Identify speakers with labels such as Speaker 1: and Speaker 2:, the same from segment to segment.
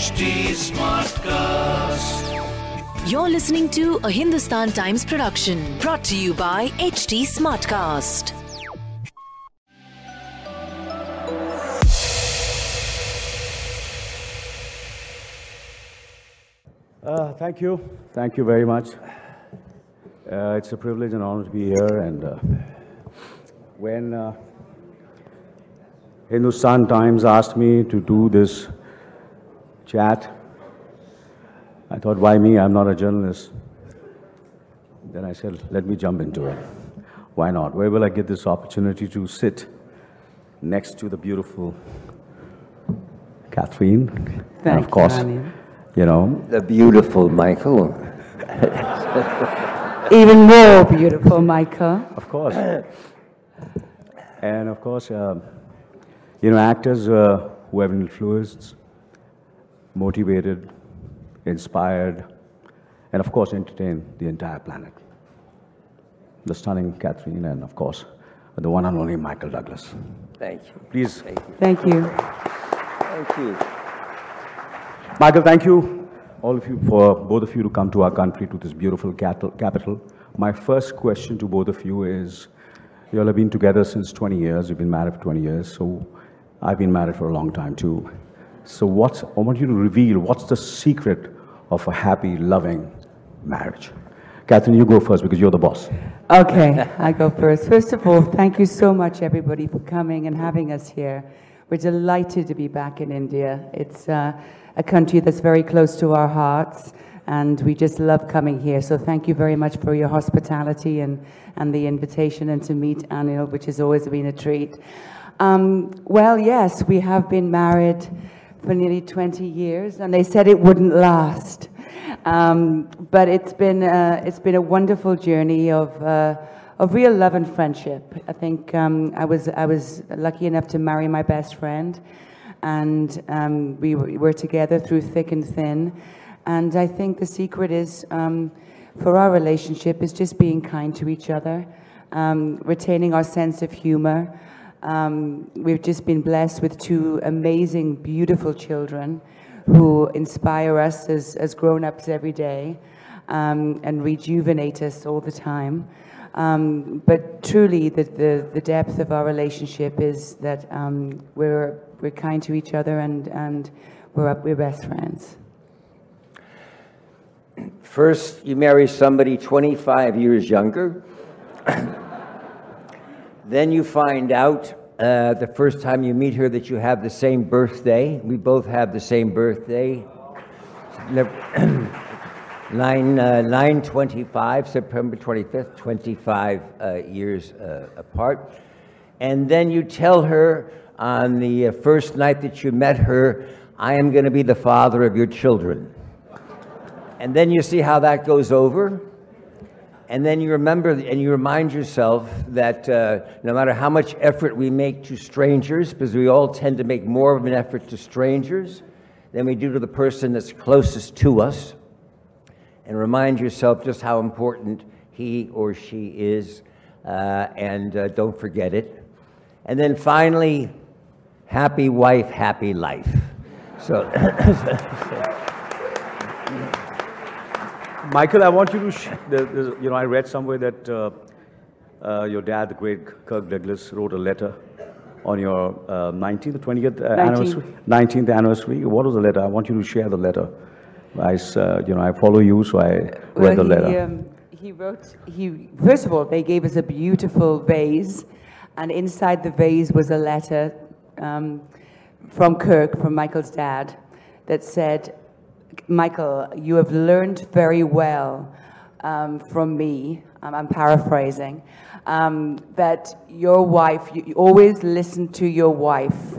Speaker 1: HT Smartcast.
Speaker 2: You're listening to a Hindustan Times production brought to you by HT Smartcast.
Speaker 3: Uh, thank you. Thank you very much. Uh, it's a privilege and honor to be here. And uh, when uh, Hindustan Times asked me to do this chat, I thought, why me? I'm not a journalist. Then I said, let me jump into it. Why not? Where will I get this opportunity to sit next to the beautiful Catherine? and
Speaker 4: Thank
Speaker 3: of course,
Speaker 4: you,
Speaker 3: you know,
Speaker 5: The beautiful Michael.
Speaker 4: Even more beautiful, Michael.
Speaker 3: Of course. and of course, um you know, actors uh, who have influenced, motivated, inspired, and of course, entertained the entire planet. The stunning Catherine, and of course, the one and only Michael Douglas.
Speaker 5: Thank you.
Speaker 3: Please,
Speaker 5: Thank you.
Speaker 4: Thank you.
Speaker 5: Thank you.
Speaker 3: Michael, thank you, all of you, for both of you to come to our country, to this beautiful capital. capital. My first question to both of you is you all have been together since 20 years, you've been married for 20 years, so I've been married for a long time too. So, what's, I want you to reveal what's the secret of a happy, loving marriage? Catherine, you go first because you're the boss.
Speaker 4: Okay, I go first. First of all, thank you so much, everybody, for coming and having us here. We're delighted to be back in India. It's uh, a country that's very close to our hearts, and we just love coming here. So, thank you very much for your hospitality and, and the invitation and to meet Anil, which has always been a treat. Um, well, yes, we have been married for nearly 20 years, and they said it wouldn't last. Um, but it's been, uh, it's been a wonderful journey of, uh, of real love and friendship. I think um, I, was, I was lucky enough to marry my best friend, and um, we were, together through thick and thin. And I think the secret is um, for our relationship is just being kind to each other, um, retaining our sense of humor. Um, we've just been blessed with two amazing, beautiful children who inspire us as, as grown ups every day um, and rejuvenate us all the time. Um, but truly, the, the, the depth of our relationship is that um, we're, we're kind to each other and, and we're, we're best friends.
Speaker 5: First, you marry somebody 25 years younger. Then you find out uh, the first time you meet her that you have the same birthday. We both have the same birthday. Nine, uh, 925, September 25th, 25 uh, years uh, apart. And then you tell her on the uh, first night that you met her, I am going to be the father of your children. And then you see how that goes over. And then you remember and you remind yourself that uh, no matter how much effort we make to strangers, because we all tend to make more of an effort to strangers than we do to the person that's closest to us, and remind yourself just how important he or she is, uh, and uh, don't forget it. And then finally, happy wife, happy life. So.
Speaker 3: Michael, I want you to, you know, I read somewhere that uh, uh, your dad, the great Kirk Douglas, wrote a letter on your uh, 19th or 20th uh, anniversary. 19th anniversary. What was the letter? I want you to share the letter. I, uh, you know, I follow you, so I read the
Speaker 4: he,
Speaker 3: letter.
Speaker 4: um, he wrote, he, first of all, they gave us a beautiful vase, and inside the vase was a letter um, from Kirk, from Michael's dad, that said, Michael, you have learned very well um, from me, um, I'm paraphrasing, um, that your wife, you, you always listen to your wife.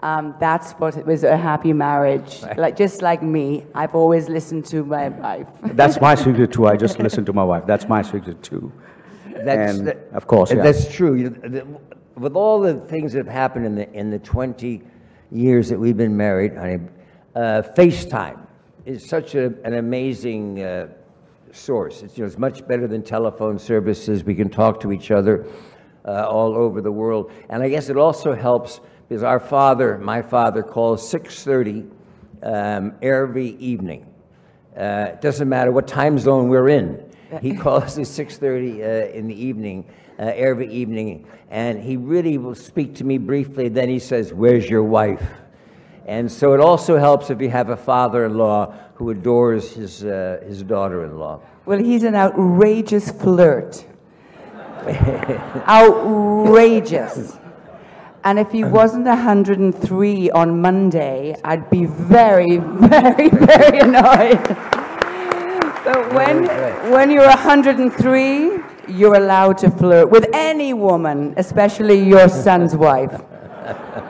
Speaker 4: Um, that's what it was a happy marriage. Like just like me, I've always listened to my wife.
Speaker 3: That's my secret too. I just listen to my wife. That's my secret too.
Speaker 5: That's
Speaker 3: and
Speaker 5: the-
Speaker 3: of course, yeah.
Speaker 5: That's true. You know, the- With all the things that have happened in the, in the 20 years that we've been married, honey, uh, FaceTime is such a, an amazing uh, source. It's, you know, it's much better than telephone services. We can talk to each other uh, all over the world. And I guess it also helps because our father, my father, calls 6.30 um, every evening. Uh, it doesn't matter what time zone we're in. He calls at 6:30 uh, in the evening, uh, every evening, and he really will speak to me briefly. Then he says, "Where's your wife?" And so it also helps if you have a father-in-law who adores his uh, his daughter-in-law.
Speaker 4: Well, he's an outrageous flirt. outrageous. And if he wasn't 103 on Monday, I'd be very, very, very annoyed. But when, when you're 103, you're allowed to flirt with any woman, especially your son's wife.